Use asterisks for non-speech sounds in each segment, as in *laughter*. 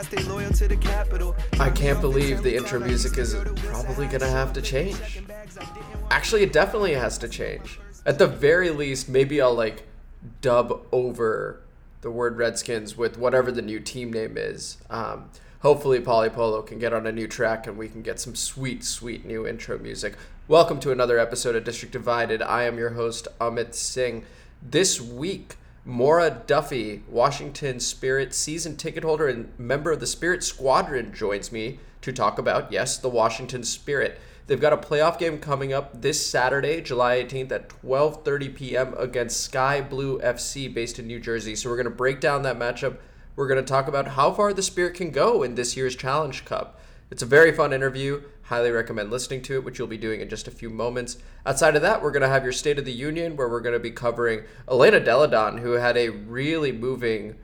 I stay loyal to the capital. I can't believe the intro music is probably gonna have to change. Actually, it definitely has to change. At the very least, maybe I'll like dub over the word Redskins with whatever the new team name is. Um, hopefully, Polypolo can get on a new track and we can get some sweet, sweet new intro music. Welcome to another episode of District Divided. I am your host, Amit Singh. This week, Maura Duffy, Washington Spirit season ticket holder and member of the Spirit Squadron, joins me to talk about, yes, the Washington Spirit. They've got a playoff game coming up this Saturday, July 18th at 12:30 p.m. against Sky Blue FC based in New Jersey. So we're going to break down that matchup. We're going to talk about how far the Spirit can go in this year's Challenge Cup. It's a very fun interview. Highly recommend listening to it, which you'll be doing in just a few moments. Outside of that, we're going to have your State of the Union, where we're going to be covering Elena Delle Donne, who had a really moving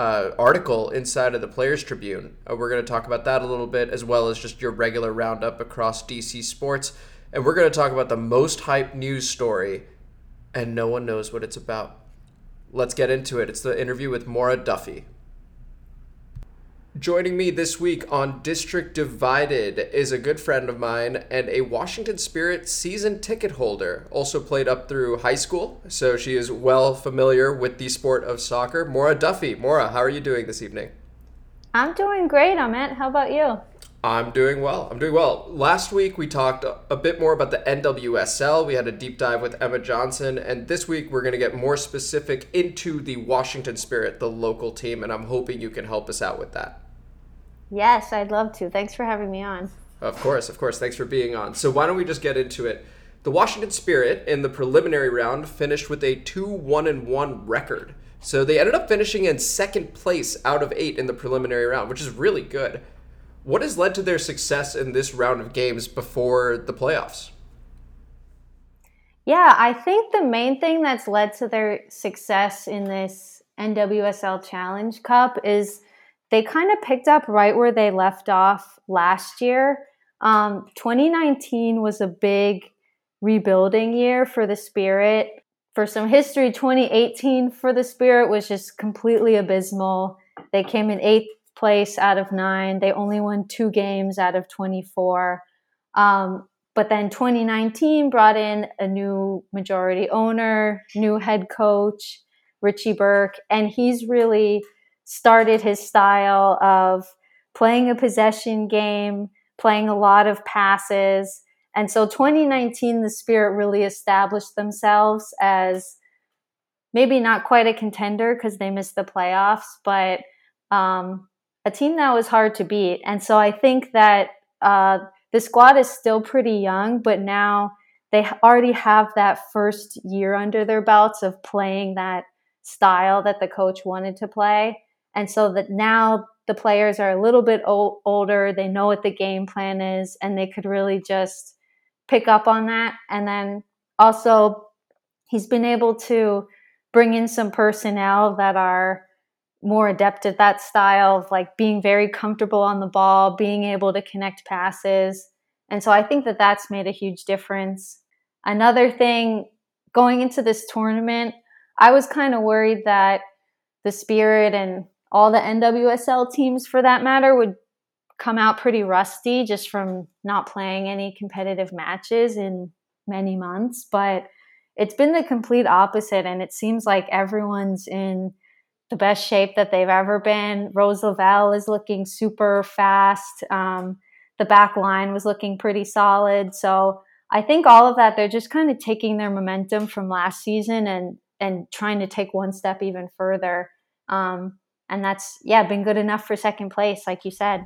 uh, article inside of the Players Tribune. Uh, we're going to talk about that a little bit, as well as just your regular roundup across DC sports. And we're going to talk about the most hyped news story, and no one knows what it's about. Let's get into it. It's the interview with Maura Duffy. Joining me this week on District Divided is a good friend of mine and a Washington Spirit season ticket holder. Also played up through high school, so she is well familiar with the sport of soccer. Maura Duffy. Maura, how are you doing this evening? I'm doing great, Amit. How about you? I'm doing well. I'm doing well. Last week we talked a bit more about the NWSL. We had a deep dive with Emma Johnson, and this week we're going to get more specific into the Washington Spirit, the local team, and I'm hoping you can help us out with that. Yes, I'd love to. Thanks for having me on. Of course, of course. Thanks for being on. So why don't we just get into it? The Washington Spirit in the preliminary round finished with a 2-1 and 1 record. So they ended up finishing in second place out of 8 in the preliminary round, which is really good. What has led to their success in this round of games before the playoffs? Yeah, I think the main thing that's led to their success in this NWSL Challenge Cup is they kind of picked up right where they left off last year. Um, 2019 was a big rebuilding year for the Spirit. For some history, 2018 for the Spirit was just completely abysmal. They came in eighth place out of nine. They only won two games out of 24. Um, but then 2019 brought in a new majority owner, new head coach, Richie Burke, and he's really started his style of playing a possession game, playing a lot of passes. And so 2019, the Spirit really established themselves as maybe not quite a contender because they missed the playoffs, but um, a team that was hard to beat. And so I think that uh, the squad is still pretty young, but now they already have that first year under their belts of playing that style that the coach wanted to play. And so that now the players are a little bit old, older, they know what the game plan is, and they could really just pick up on that. And then also, he's been able to bring in some personnel that are more adept at that style of like being very comfortable on the ball, being able to connect passes. And so I think that that's made a huge difference. Another thing going into this tournament, I was kind of worried that the spirit and all the NWSL teams for that matter would come out pretty rusty just from not playing any competitive matches in many months. But it's been the complete opposite. And it seems like everyone's in the best shape that they've ever been. Rose Lavelle is looking super fast. Um, the back line was looking pretty solid. So I think all of that, they're just kind of taking their momentum from last season and and trying to take one step even further. Um, and that's yeah been good enough for second place like you said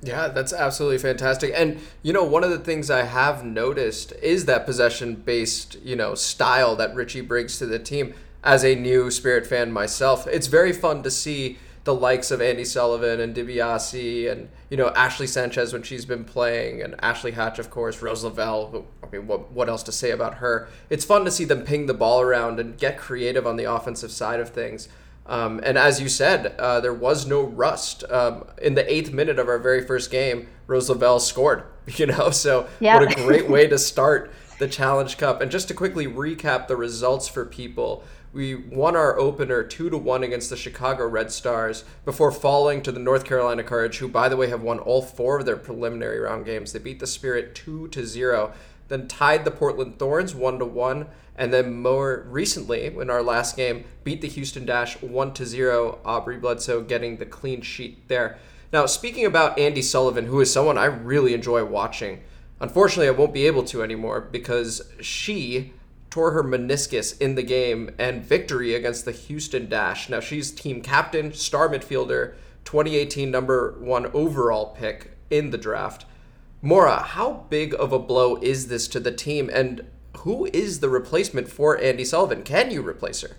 yeah that's absolutely fantastic and you know one of the things i have noticed is that possession based you know style that richie brings to the team as a new spirit fan myself it's very fun to see the likes of Andi Sullivan and DiBiase and you know Ashley Sanchez when she's been playing and Ashley Hatch of course Rose Lavelle who, I mean what what else to say about her? It's fun to see them ping the ball around and get creative on the offensive side of things. Um, and as you said uh, there was no rust. Um, in the eighth minute of our very first game Rose Lavelle scored *laughs* you know so what a great way to start the Challenge Cup. And just to quickly recap the results for people we won our opener two to one against the Chicago Red Stars before falling to the North Carolina Courage, who, by the way, have won all four of their preliminary round games. They beat the Spirit two to zero, then tied the Portland Thorns one to one, and then more recently, in our last game, beat the Houston Dash one to zero. Aubrey Bledsoe getting the clean sheet there. Now, speaking about Andi Sullivan, who is someone I really enjoy watching. Unfortunately, I won't be able to anymore because she tore her meniscus in the game and victory against the Houston Dash. Now she's team captain, star midfielder, 2018 number one overall pick in the draft. Maura, how big of a blow is this to the team, and who is the replacement for Andi Sullivan? Can you replace her?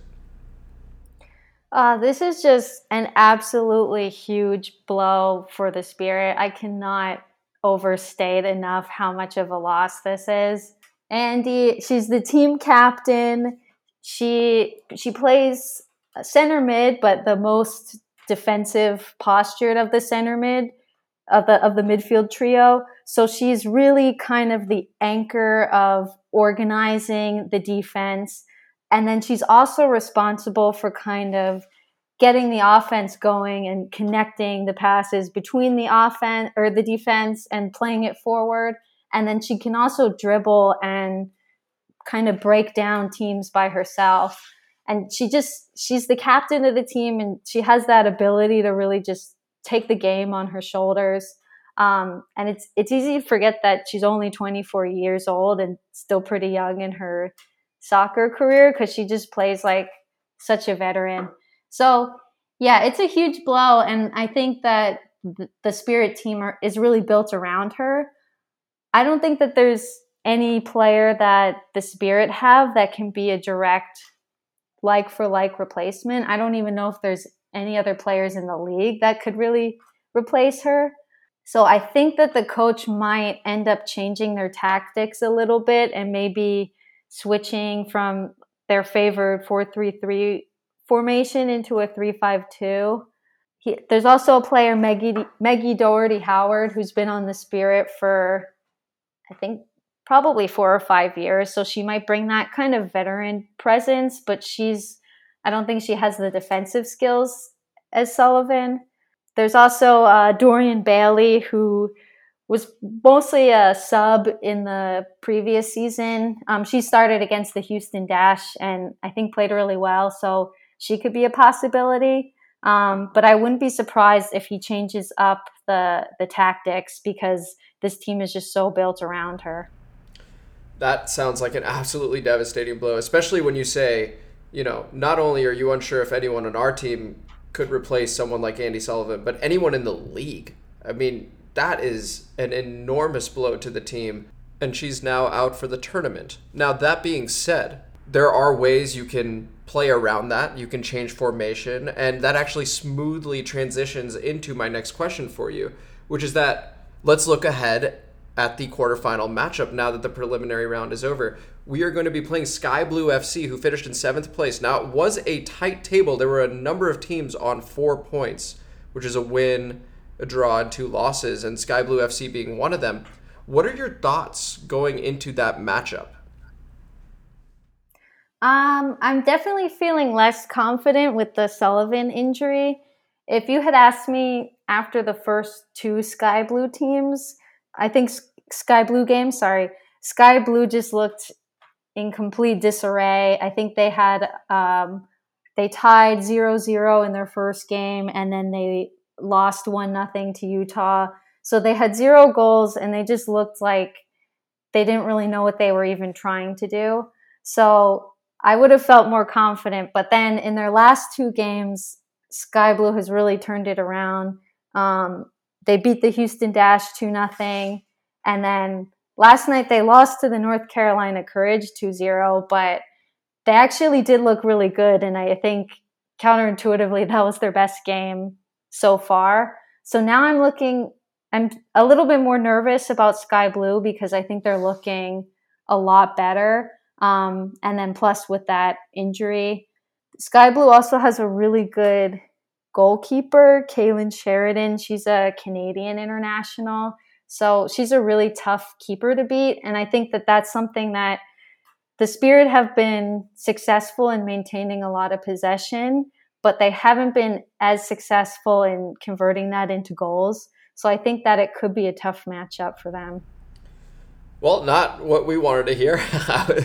Uh, this is just an absolutely huge blow for the Spirit. I cannot overstate enough how much of a loss this is. Andi, she's the team captain. She she plays center mid, but the most defensive postured of the center mid of the of the midfield trio. So she's really kind of the anchor of organizing the defense. And then she's also responsible for kind of getting the offense going and connecting the passes between the offense or the defense and playing it forward. And then she can also dribble and kind of break down teams by herself. And she just, she's the captain of the team and she has that ability to really just take the game on her shoulders. Um, and it's it's easy to forget that she's only 24 years old and still pretty young in her soccer career because she just plays like such a veteran. So yeah, it's a huge blow, and I think that the Spirit team are, is really built around her. I don't think that there's any player that the Spirit have that can be a direct like for like replacement. I don't even know if there's any other players in the league that could really replace her. So I think that the coach might end up changing their tactics a little bit and maybe switching from their favored 4-3-3 formation into a 3-5-2. He, there's also a player Maggie Meggie Dougherty Howard who's been on the Spirit for I think probably four or five years. So she might bring that kind of veteran presence, but she's, I don't think she has the defensive skills as Sullivan. There's also uh, Dorian Bailey, who was mostly a sub in the previous season. Um, she started against the Houston Dash and I think played really well. So she could be a possibility. Um, but I wouldn't be surprised if he changes up the the tactics because this team is just so built around her. That sounds like an absolutely devastating blow, especially when you say, you know, not only are you unsure if anyone on our team could replace someone like Andi Sullivan, but anyone in the league. I mean, that is an enormous blow to the team, and she's now out for the tournament. Now, that being said, there are ways you can play around that. You can change formation, and that actually smoothly transitions into my next question for you, which is that let's look ahead at the quarterfinal matchup now that the preliminary round is over. We are going to be playing Sky Blue FC, who finished in seventh place. Now, it was a tight table. There were a number of teams on four points, which is a win, a draw, and two losses, and Sky Blue FC being one of them. What are your thoughts going into that matchup? Um, I'm definitely feeling less confident with the Sullivan injury. If you had asked me after the first two Sky Blue teams, I think Sky Blue games, sorry, Sky Blue just looked in complete disarray. I think they had um, they tied 0-0 in their first game and then they lost one nothing to Utah. So they had zero goals and they just looked like they didn't really know what they were even trying to do. So I would have felt more confident. But then in their last two games, Sky Blue has really turned it around. Um, they beat the Houston Dash 2 nothing, And then last night they lost to the North Carolina Courage 2 0, but they actually did look really good. And I think counterintuitively, that was their best game so far. So now I'm looking, I'm a little bit more nervous about Sky Blue because I think they're looking a lot better. Um, and then plus with that injury, Sky Blue also has a really good goalkeeper, Kailen Sheridan. She's a Canadian international. So she's a really tough keeper to beat. And I think that that's something that the Spirit have been successful in maintaining a lot of possession, but they haven't been as successful in converting that into goals. So I think that it could be a tough matchup for them. Well, not what we wanted to hear. *laughs*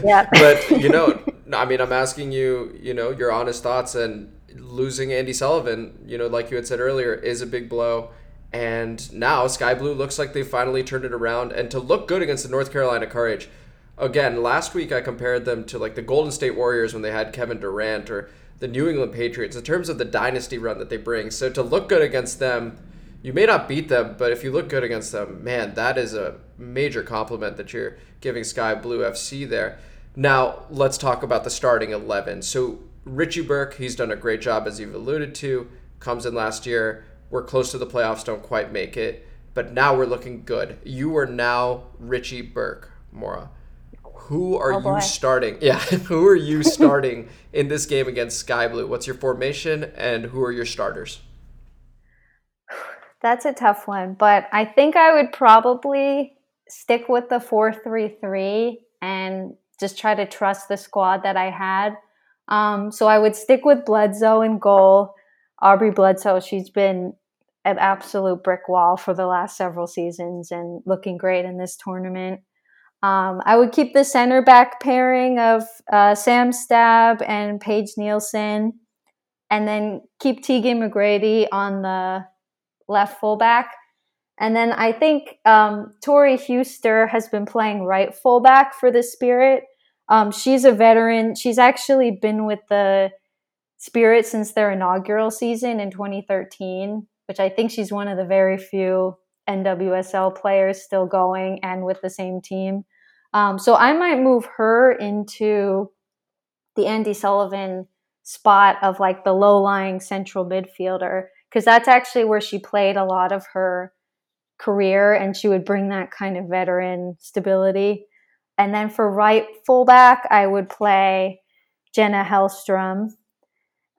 yeah. but, you know, I mean, I'm asking you, you know, your honest thoughts and losing Andi Sullivan, you know, like you had said earlier, is a big blow. And now Sky Blue looks like they finally turned it around and to look good against the North Carolina Courage. Again, last week I compared them to like the Golden State Warriors when they had Kevin Durant or the New England Patriots in terms of the dynasty run that they bring. So to look good against them, you may not beat them, but if you look good against them, man, that is a major compliment that you're giving Sky Blue FC there. Now, let's talk about the starting 11. So, Richie Burke, he's done a great job, as you've alluded to, comes in last year. We're close to the playoffs, don't quite make it, but now we're looking good. You are now Richie Burke, Maura. Who are oh you starting? Yeah, *laughs* who are you starting in this game against Sky Blue? What's your formation and who are your starters? That's a tough one, but I think I would probably stick with the 4-3-3 and just try to trust the squad that I had. Um, so I would stick with Bledsoe and goal. Aubrey Bledsoe, she's been an absolute brick wall for the last several seasons and looking great in this tournament. Um, I would keep the center back pairing of uh, Sam Staab and Paige Nielsen, and then keep Tegan McGrady on the left fullback. And then I think um, Tori Huster has been playing right fullback for the Spirit. Um, she's a veteran. She's actually been with the Spirit since their inaugural season in 2013, which I think she's one of the very few NWSL players still going and with the same team. Um, so I might move her into the Andi Sullivan spot of like the low lying central midfielder because that's actually where she played a lot of her career and she would bring that kind of veteran stability. And then for right fullback, I would play Jenna Hellstrom.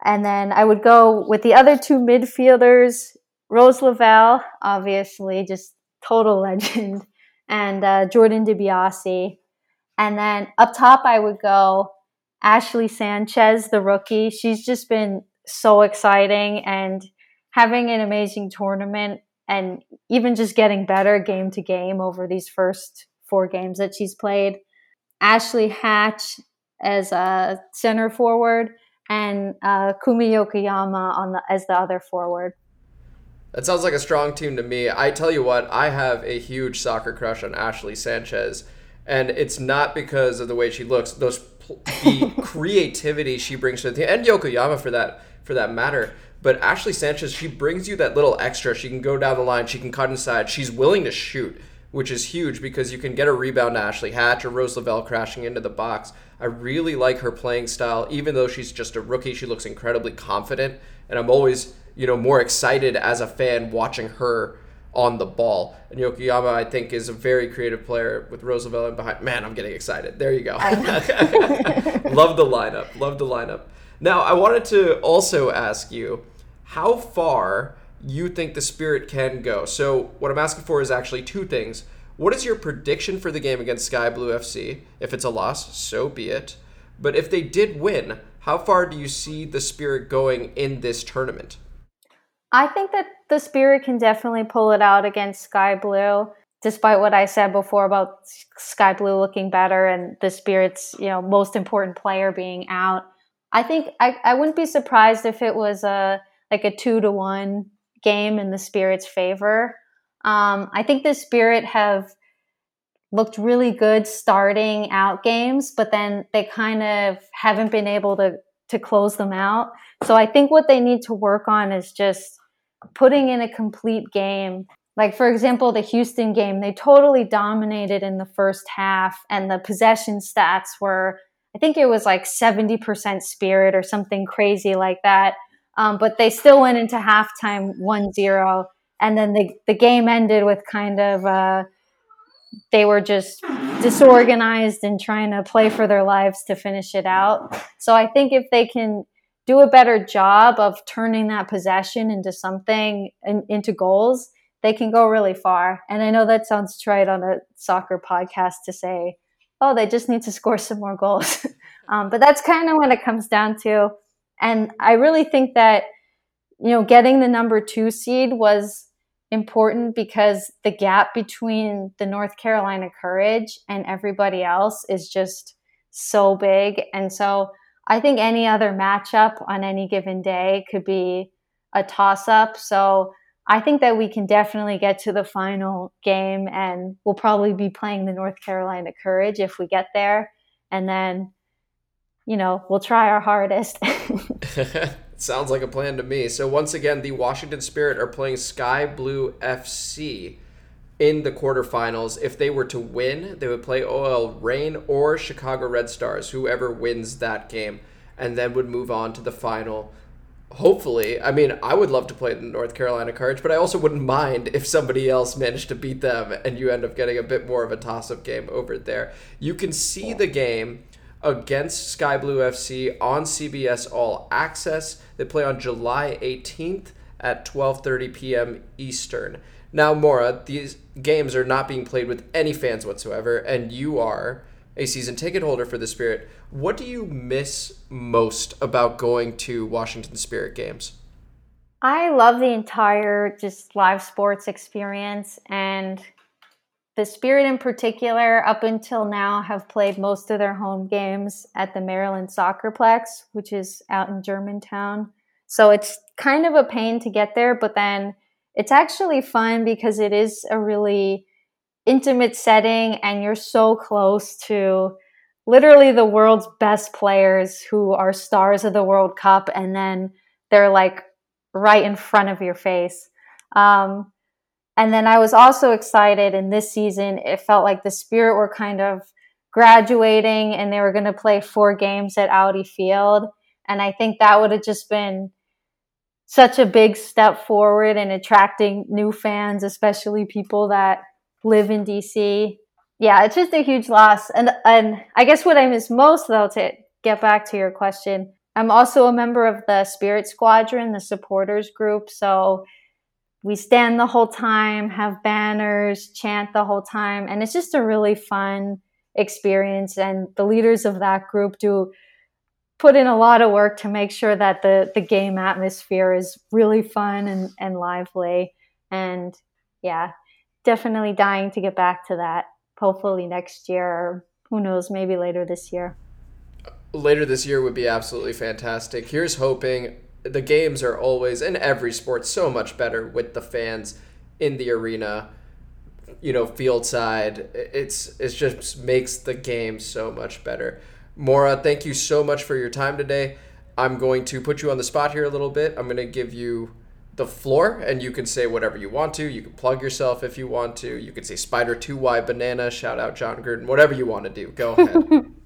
And then I would go with the other two midfielders, Rose Lavelle, obviously, just total *laughs* legend, and uh, Jordan DiBiase. And then up top, I would go Ashley Sanchez, the rookie. She's just been so exciting and having an amazing tournament and even just getting better game to game over these first four games that she's played. Ashley Hatch as a center forward and uh, Kumi Yokoyama on the as the other forward. That sounds like a strong team to me. I tell you what, I have a huge soccer crush on Ashley Sanchez, and it's not because of the way she looks. Those the *laughs* creativity she brings to the team, and Yokoyama for that for that matter. But Ashley Sanchez, she brings you that little extra. She can go down the line. She can cut inside. She's willing to shoot, which is huge because you can get a rebound to Ashley Hatch or Rose Lavelle crashing into the box. I really like her playing style. Even though she's just a rookie, she looks incredibly confident. And I'm always, you know, more excited as a fan watching her on the ball. And Yokoyama, I think, is a very creative player with Rose Lavelle in behind. Man, I'm getting excited. There you go. *laughs* Love the lineup. Love the lineup. Now, I wanted to also ask you how far you think the Spirit can go. So, what I'm asking for is actually two things. What is your prediction for the game against Sky Blue FC? If it's a loss, so be it. But if they did win, how far do you see the Spirit going in this tournament? I think that the Spirit can definitely pull it out against Sky Blue, despite what I said before about Sky Blue looking better and the Spirit's, you know, most important player being out. I think I, I wouldn't be surprised if it was a like a two to one game in the Spirit's favor. Um, I think the Spirit have looked really good starting out games, but then they kind of haven't been able to to close them out. So I think what they need to work on is just putting in a complete game. Like for example, the Houston game, they totally dominated in the first half and the possession stats were I think it was like 70% spirit or something crazy like that. Um, but they still went into halftime 1 0. And then the, the game ended with kind of, uh, they were just disorganized and trying to play for their lives to finish it out. So I think if they can do a better job of turning that possession into something, in, into goals, they can go really far. And I know that sounds trite on a soccer podcast to say, oh, they just need to score some more goals. *laughs* um, but that's kind of what it comes down to. And I really think that, you know, getting the number two seed was important because the gap between the North Carolina Courage and everybody else is just so big. And so I think any other matchup on any given day could be a toss up. So I think that we can definitely get to the final game and we'll probably be playing the North Carolina Courage if we get there. And then, you know, we'll try our hardest. *laughs* *laughs* Sounds like a plan to me. So once again, the Washington Spirit are playing Sky Blue FC in the quarterfinals. If they were to win, they would play OL Reign or Chicago Red Stars, whoever wins that game, and then would move on to the final. Hopefully, I mean, I would love to play the North Carolina Courage, but I also wouldn't mind if somebody else managed to beat them and you end up getting a bit more of a toss up game over there. You can see the game against Sky Blue FC on CBS All Access. They play on July 18th at 12:30 p.m. Eastern. Now, Maura, these games are not being played with any fans whatsoever, and you are a season ticket holder for the Spirit. What do you miss most about going to Washington Spirit games? I love the entire just live sports experience and the Spirit in particular, up until now, have played most of their home games at the Maryland Soccerplex, which is out in Germantown. So it's kind of a pain to get there, but then it's actually fun because it is a really intimate setting and you're so close to literally the world's best players who are stars of the World Cup and then they're like right in front of your face. Um, and then I was also excited in this season, it felt like the Spirit were kind of graduating and they were going to play four games at Audi Field. And I think that would have just been such a big step forward in attracting new fans, especially people that live in DC. Yeah, it's just a huge loss. And and I guess what I miss most though to get back to your question, I'm also a member of the Spirit Squadron, the supporters group, so we stand the whole time, have banners, chant the whole time, and it's just a really fun experience. And the leaders of that group do put in a lot of work to make sure that the the game atmosphere is really fun and, and lively. And yeah, definitely dying to get back to that. Hopefully next year, or who knows, maybe later this year. Later this year would be absolutely fantastic. Here's hoping the games are always in every sport so much better with the fans in the arena you know field side. It's it just makes the game so much better. Maura thank you so much for your time today. I'm going to put you on the spot here a little bit. I'm going to give you the floor and you can say whatever you want to. You can plug yourself if you want to. You can say spider 2y banana shout out jon gruden whatever you want to do go ahead *laughs*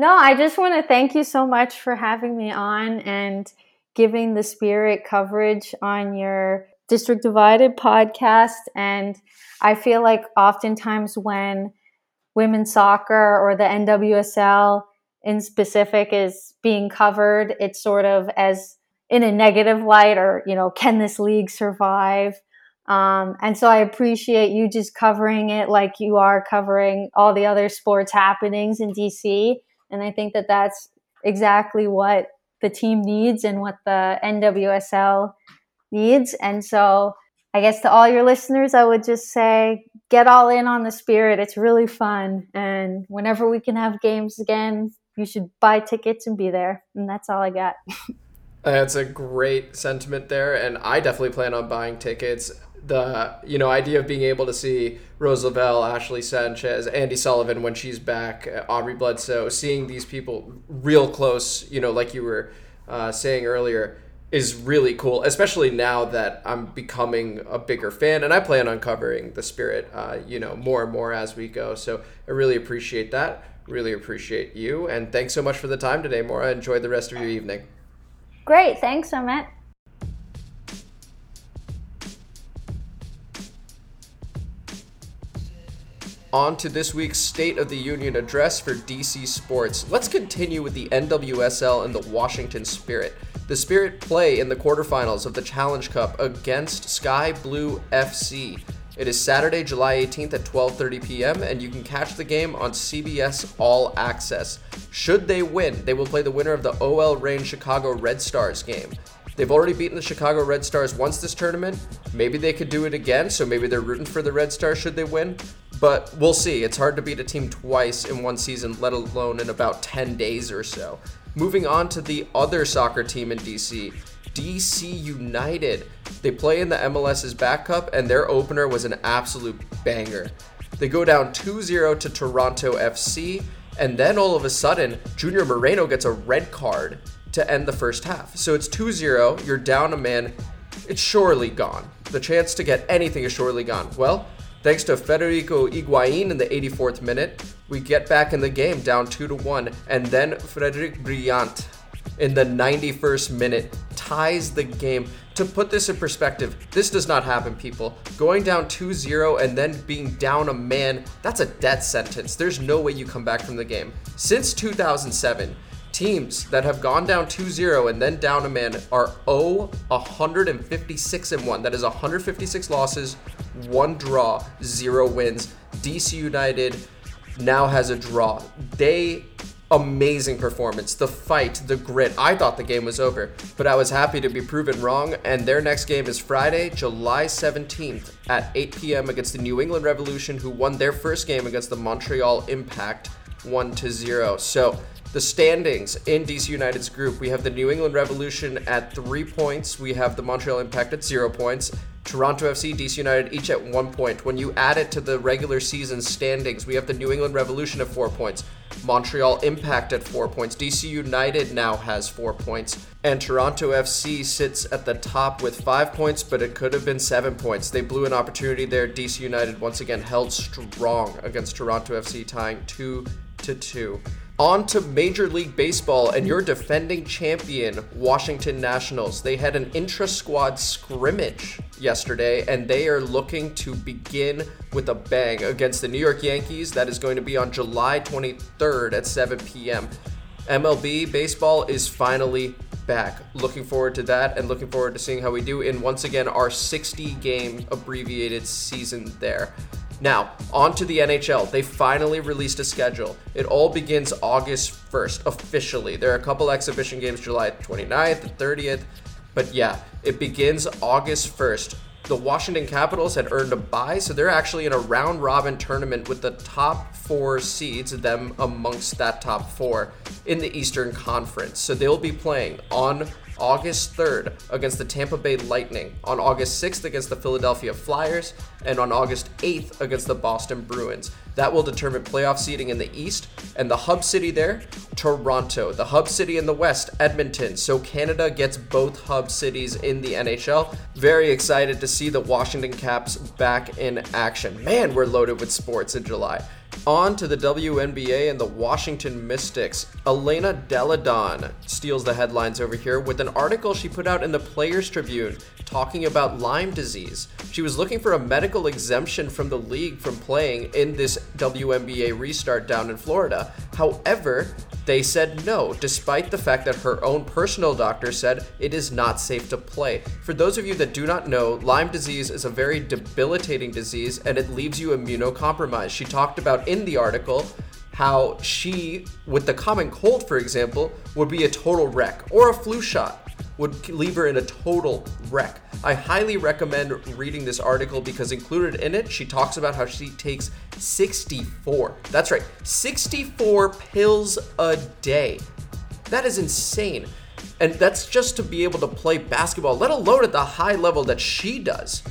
No, I just want to thank you so much for having me on and giving the spirit coverage on your District Divided podcast. And I feel like oftentimes when women's soccer or the NWSL in specific is being covered, it's sort of as in a negative light or, you know, can this league survive? Um, and so I appreciate you just covering it like you are covering all the other sports happenings in DC and I think that that's exactly what the team needs and what the NWSL needs. And so I guess to all your listeners, I would just say get all in on the spirit. It's really fun. And whenever we can have games again, you should buy tickets and be there. And that's all I got. *laughs* That's a great sentiment there. And I definitely plan on buying tickets the you know idea of being able to see Rose Lavelle, Ashley Sanchez, Andi Sullivan when she's back, uh, Aubrey Bledsoe, seeing these people real close, you know, like you were uh, saying earlier, is really cool. Especially now that I'm becoming a bigger fan, and I plan on covering the Spirit, uh, you know, more and more as we go. So I really appreciate that. Really appreciate you, and thanks so much for the time today, Maura. Enjoy the rest of your evening. Great. Thanks, Amit. On to this week's State of the Union address for DC Sports. Let's continue with the NWSL and the Washington Spirit. The Spirit play in the quarterfinals of the Challenge Cup against Sky Blue FC. It is Saturday, July 18th at 12:30 p.m. and you can catch the game on CBS All Access. Should they win, they will play the winner of the OL Reign Chicago Red Stars game. They've already beaten the Chicago Red Stars once this tournament. Maybe they could do it again, so maybe they're rooting for the Red Stars should they win. But we'll see. It's hard to beat a team twice in one season, let alone in about 10 days or so. Moving on to the other soccer team in DC, DC United. They play in the MLS's back cup, and their opener was an absolute banger. They go down 2 0 to Toronto FC, and then all of a sudden, Junior Moreno gets a red card to end the first half. So it's 2 0, you're down a man, it's surely gone. The chance to get anything is surely gone. Well, Thanks to Federico Higuain in the 84th minute, we get back in the game down 2 to 1, and then Frederic Brillant in the 91st minute ties the game. To put this in perspective, this does not happen, people. Going down 2 0 and then being down a man, that's a death sentence. There's no way you come back from the game. Since 2007, teams that have gone down 2-0 and then down a man are 0 156 and 1 that is 156 losses one draw zero wins. Dc united now has a draw. They amazing performance. The fight the grit. I thought the game was over but i was happy to be proven wrong. And their next game is friday july 17th at 8 p.m against the new england revolution who won their first game against the montreal impact 1 to 0 so the standings in DC United's group, we have the New England Revolution at three points. We have the Montreal Impact at zero points. Toronto FC, DC United each at one point. When you add it to the regular season standings, we have the New England Revolution at four points, Montreal Impact at four points, DC United now has four points, and Toronto FC sits at the top with five points, but it could have been seven points. They blew an opportunity there. DC United once again held strong against Toronto FC, tying two to two. On to Major League Baseball and your defending champion, Washington Nationals. They had an intra squad scrimmage yesterday, and they are looking to begin with a bang against the New York Yankees. That is going to be on July 23rd at 7 p.m. MLB baseball is finally back. Looking forward to that and looking forward to seeing how we do in once again our 60 game abbreviated season there. Now, on to the NHL. They finally released a schedule. It all begins August 1st, officially. There are a couple exhibition games July 29th and 30th, but yeah, it begins August 1st. The Washington Capitals had earned a bye, so they're actually in a round robin tournament with the top four seeds, them amongst that top four in the Eastern Conference. So they'll be playing on August 3rd against the Tampa Bay Lightning, on August 6th against the Philadelphia Flyers, and on August 8th against the Boston Bruins. That will determine playoff seeding in the East, and the hub city there, Toronto. The hub city in the West, Edmonton. So Canada gets both hub cities in the NHL. Very excited to see the Washington Caps back in action. Man, we're loaded with sports in July. On to the WNBA and the Washington Mystics. Elena Delle Donne steals the headlines over here with an article she put out in the Players Tribune talking about Lyme disease. She was looking for a medical exemption from the league from playing in this WNBA restart down in Florida. However, they said no, despite the fact that her own personal doctor said it is not safe to play. For those of you that do not know, Lyme disease is a very debilitating disease and it leaves you immunocompromised. She talked about in the article how she, with the common cold, for example, would be a total wreck, or a flu shot would leave her in a total wreck. I highly recommend reading this article because included in it, she talks about how she takes 64. That's right, 64 pills a day. That is insane. And that's just to be able to play basketball, let alone at the high level that she does.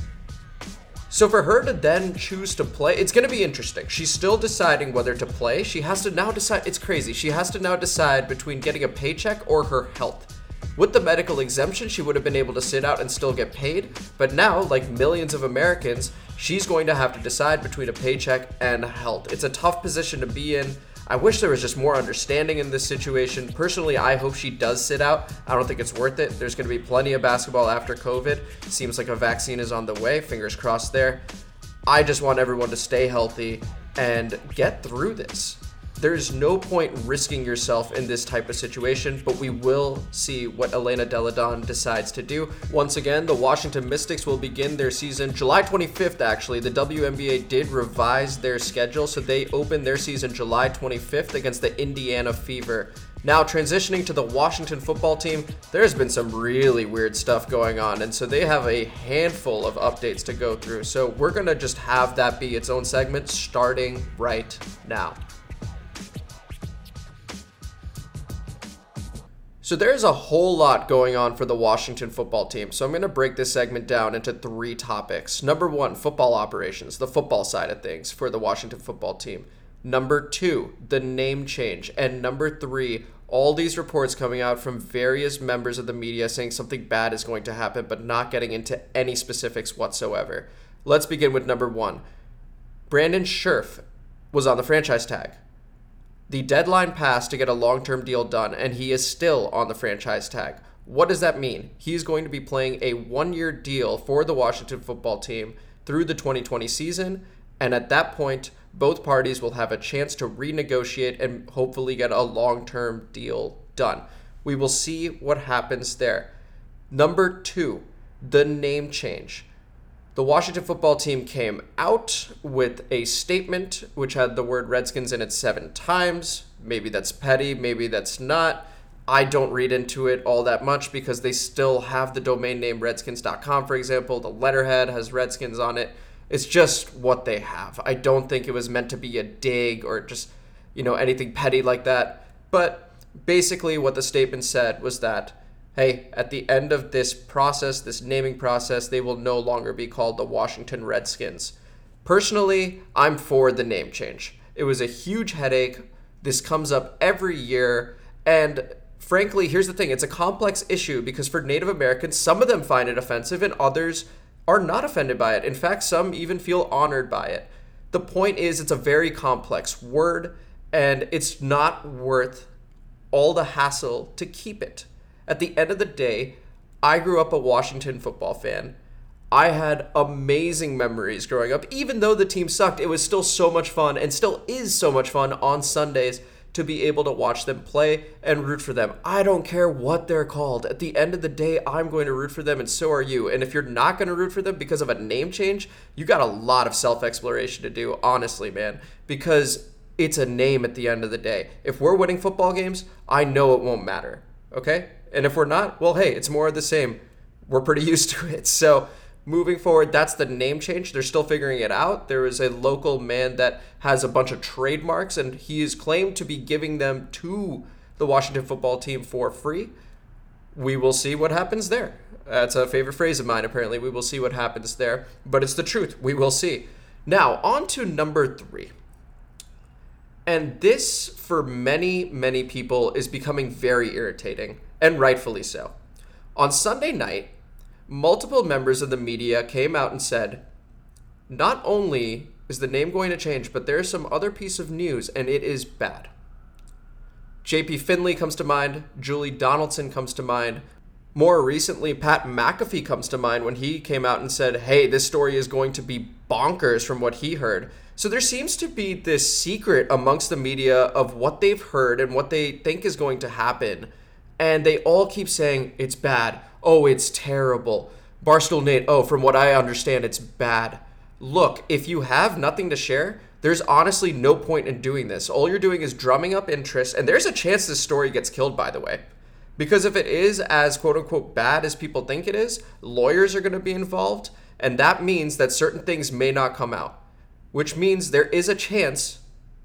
So for her to then choose to play, it's going to be interesting. She's still deciding whether to play. She has to now decide. It's crazy. She has to now decide between getting a paycheck or her health. With the medical exemption, she would have been able to sit out and still get paid. But now, like millions of Americans, she's going to have to decide between a paycheck and health. It's a tough position to be in. I wish there was just more understanding in this situation. Personally, I hope she does sit out. I don't think it's worth it. There's going to be plenty of basketball after COVID. Seems like a vaccine is on the way. Fingers crossed there. I just want everyone to stay healthy and get through this there's no point risking yourself in this type of situation, but we will see what Elena Delle Donne decides to do. Once again, the Washington Mystics will begin their season July 25th, actually. The WNBA did revise their schedule, so they open their season July 25th against the Indiana Fever. Now, transitioning to the Washington football team, there's been some really weird stuff going on, and so they have a handful of updates to go through. So, we're gonna just have that be its own segment starting right now. So there's a whole lot going on for the Washington football team. So I'm going to break this segment down into three topics. Number one, football operations, the football side of things for the Washington football team. Number two, the name change. And number three, all these reports coming out from various members of the media saying something bad is going to happen, but not getting into any specifics whatsoever. Let's begin with number one. Brandon Scherff was on the franchise tag. The deadline passed to get a long term deal done, and he is still on the franchise tag. What does that mean? He's going to be playing a one year deal for the Washington football team through the 2020 season, and at that point, both parties will have a chance to renegotiate and hopefully get a long term deal done. We will see what happens there. Number two, the name change the Washington football team came out with a statement which had the word Redskins in it seven times. Maybe that's petty, maybe that's not. I don't read into it all that much because they still have the domain name redskins.com, for example. The letterhead has Redskins on it. It's just what they have. I don't think it was meant to be a dig or just, you know, anything petty like that. But basically, what the statement said was that hey, at the end of this process, this naming process, they will no longer be called the Washington Redskins. Personally, I'm for the name change. It was a huge headache. This comes up every year. And frankly, here's the thing it's a complex issue because for Native Americans, some of them find it offensive and others are not offended by it. In fact, some even feel honored by it. The point is, it's a very complex word and it's not worth all the hassle to keep it at the end of the day, I grew up a Washington football fan. I had amazing memories growing up. Even though the team sucked, it was still so much fun and still is so much fun on Sundays to be able to watch them play and root for them. I don't care what they're called. At the end of the day, I'm going to root for them and so are you. And if you're not going to root for them because of a name change, you got a lot of self exploration to do, honestly, man, because it's a name at the end of the day. If we're winning football games, I know it won't matter. Okay? And if we're not, well, hey, it's more of the same. We're pretty *laughs* used to it. So moving forward, that's the name change. They're still figuring it out. There is a local man that has a bunch of trademarks, and he is claimed to be giving them to the Washington football team for free. We will see what happens there. That's a favorite phrase of mine, apparently. We will see what happens there. But it's the truth. We will see. Now, on to number three. And this, for many, many people, is becoming very irritating and rightfully so. On Sunday night, multiple members of the media came out and said, not only is the name going to change, but there's some other piece of news, and it is bad. JP Finley comes to mind, Julie Donaldson comes to mind. More recently, Pat McAfee comes to mind when he came out and said, hey, this story is going to be bonkers from what he heard. So there seems to be this secret amongst the media of what they've heard and what they think is going to happen and they all keep saying it's bad. Oh, it's terrible. Barstool Nate, oh, from what I understand, it's bad. Look, if you have nothing to share, there's honestly no point in doing this. All you're doing is drumming up interest, and there's a chance this story gets killed, by the way. Because if it is as quote unquote bad as people think it is, lawyers are going to be involved, and that means that certain things may not come out, which means there is a chance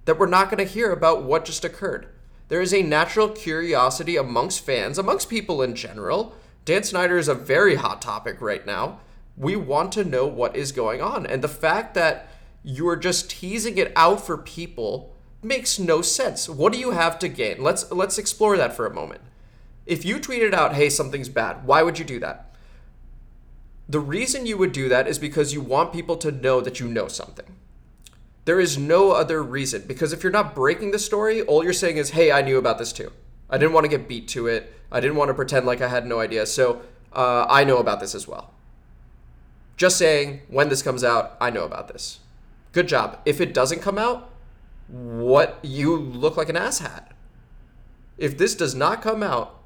that we're not going to hear about what just occurred. There is a natural curiosity amongst fans, amongst people in general. Dan Snyder is a very hot topic right now. We want to know what is going on. And the fact that you're just teasing it out for people makes no sense. What do you have to gain? Let's let's explore that for a moment. If you tweeted out, "Hey, something's bad." Why would you do that? The reason you would do that is because you want people to know that you know something. There is no other reason because if you're not breaking the story, all you're saying is, "Hey, I knew about this too. I didn't want to get beat to it. I didn't want to pretend like I had no idea. So uh, I know about this as well." Just saying, when this comes out, I know about this. Good job. If it doesn't come out, what you look like an asshat. If this does not come out,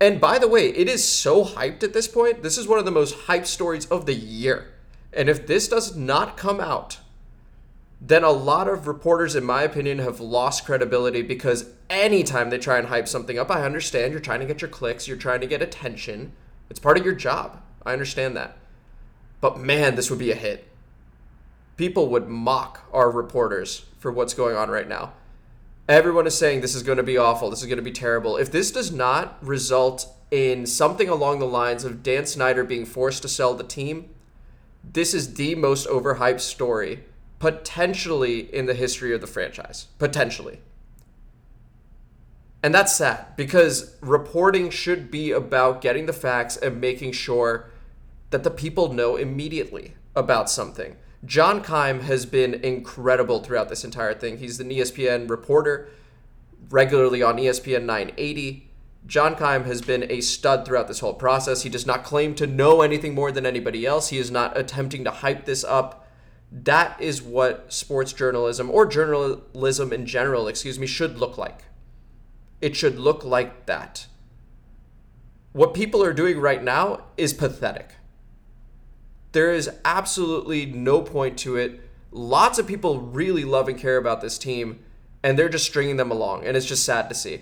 and by the way, it is so hyped at this point. This is one of the most hyped stories of the year. And if this does not come out, then a lot of reporters, in my opinion, have lost credibility because anytime they try and hype something up, I understand you're trying to get your clicks, you're trying to get attention. It's part of your job. I understand that. But man, this would be a hit. People would mock our reporters for what's going on right now. Everyone is saying this is going to be awful. This is going to be terrible. If this does not result in something along the lines of Dan Snyder being forced to sell the team, this is the most overhyped story potentially in the history of the franchise. Potentially. And that's sad because reporting should be about getting the facts and making sure that the people know immediately about something. John Keim has been incredible throughout this entire thing. He's an ESPN reporter, regularly on ESPN 980. John Keim has been a stud throughout this whole process. He does not claim to know anything more than anybody else. He is not attempting to hype this up. That is what sports journalism or journalism in general, excuse me, should look like. It should look like that. What people are doing right now is pathetic. There is absolutely no point to it. Lots of people really love and care about this team, and they're just stringing them along, and it's just sad to see.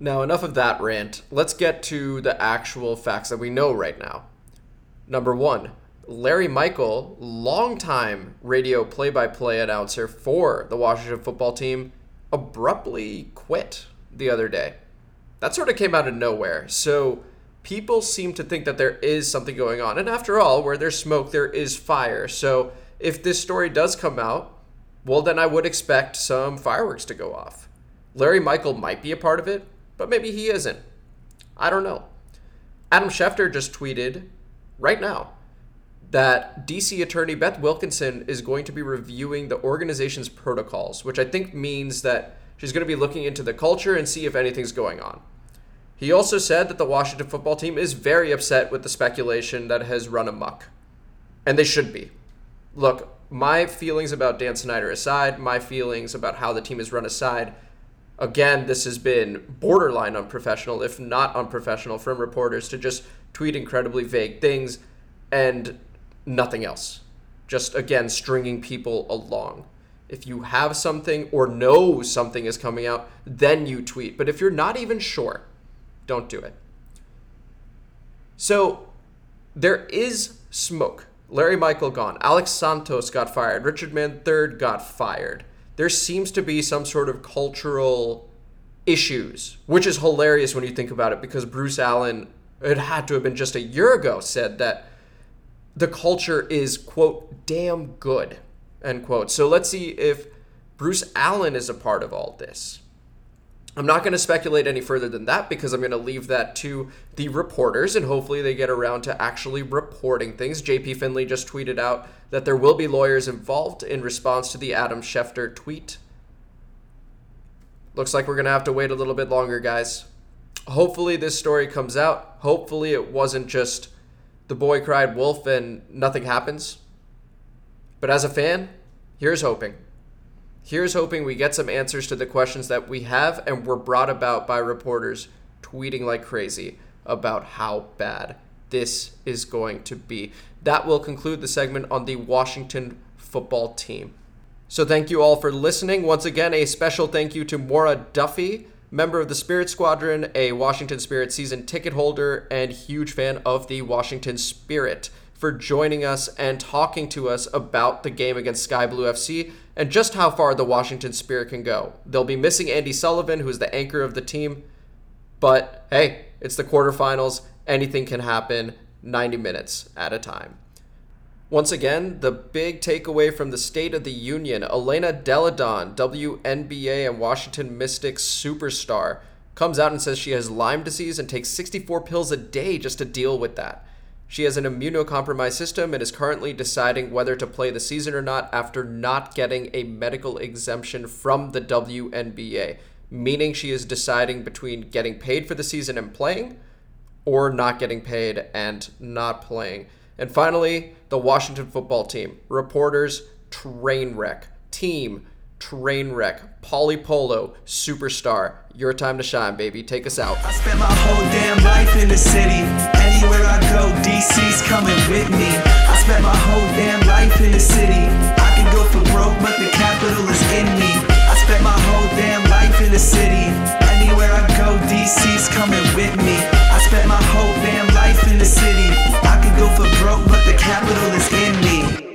Now, enough of that rant. Let's get to the actual facts that we know right now. Number one, Larry Michael, longtime radio play by play announcer for the Washington football team, abruptly quit the other day. That sort of came out of nowhere. So, people seem to think that there is something going on. And after all, where there's smoke, there is fire. So if this story does come out, well, then I would expect some fireworks to go off. Larry Michael might be a part of it, but maybe he isn't. I don't know. Adam Schefter just tweeted right now that DC attorney Beth Wilkinson is going to be reviewing the organization's protocols, which I think means that she's going to be looking into the culture and see if anything's going on. He also said that the Washington football team is very upset with the speculation that has run amok. And they should be. Look, my feelings about Dan Snyder aside, my feelings about how the team is run aside, again, this has been borderline unprofessional, if not unprofessional, from reporters to just tweet incredibly vague things and nothing else. Just, again, stringing people along. If you have something or know something is coming out, then you tweet. But if you're not even sure, don't do it. So there is smoke. Larry Michael gone. Alex Santos got fired. Richard Mann III got fired. There seems to be some sort of cultural issues, which is hilarious when you think about it because Bruce Allen, it had to have been just a year ago, said that the culture is, quote, damn good, end quote. So let's see if Bruce Allen is a part of all this. I'm not going to speculate any further than that because I'm going to leave that to the reporters and hopefully they get around to actually reporting things. JP Finlay just tweeted out that there will be lawyers involved in response to the Adam Schefter tweet. Looks like we're going to have to wait a little bit longer, guys. Hopefully, this story comes out. Hopefully, it wasn't just the boy cried wolf and nothing happens. But as a fan, here's hoping. Here's hoping we get some answers to the questions that we have and were brought about by reporters tweeting like crazy about how bad this is going to be. That will conclude the segment on the Washington football team. So, thank you all for listening. Once again, a special thank you to Maura Duffy, member of the Spirit Squadron, a Washington Spirit season ticket holder, and huge fan of the Washington Spirit, for joining us and talking to us about the game against Sky Blue FC and just how far the Washington Spirit can go. They'll be missing Andi Sullivan, who is the anchor of the team, but hey, it's the quarterfinals. Anything can happen 90 minutes at a time. Once again, the big takeaway from the State of the Union Elena Delle Donne, WNBA and Washington Mystics superstar, comes out and says she has Lyme disease and takes 64 pills a day just to deal with that. She has an immunocompromised system and is currently deciding whether to play the season or not after not getting a medical exemption from the WNBA, meaning she is deciding between getting paid for the season and playing or not getting paid and not playing. And finally, the Washington football team. Reporters, train wreck. Team, train wreck. Polly Polo, superstar. Your time to shine, baby. Take us out. I spent my whole damn life in the city. Anywhere I go, DC's coming with me. I spent my whole damn life in the city. I can go for broke, but the capital is in me. I spent my whole damn life in the city. Anywhere I go, DC's coming with me spent my whole damn life in the city. I could go for broke, but the capital is in me.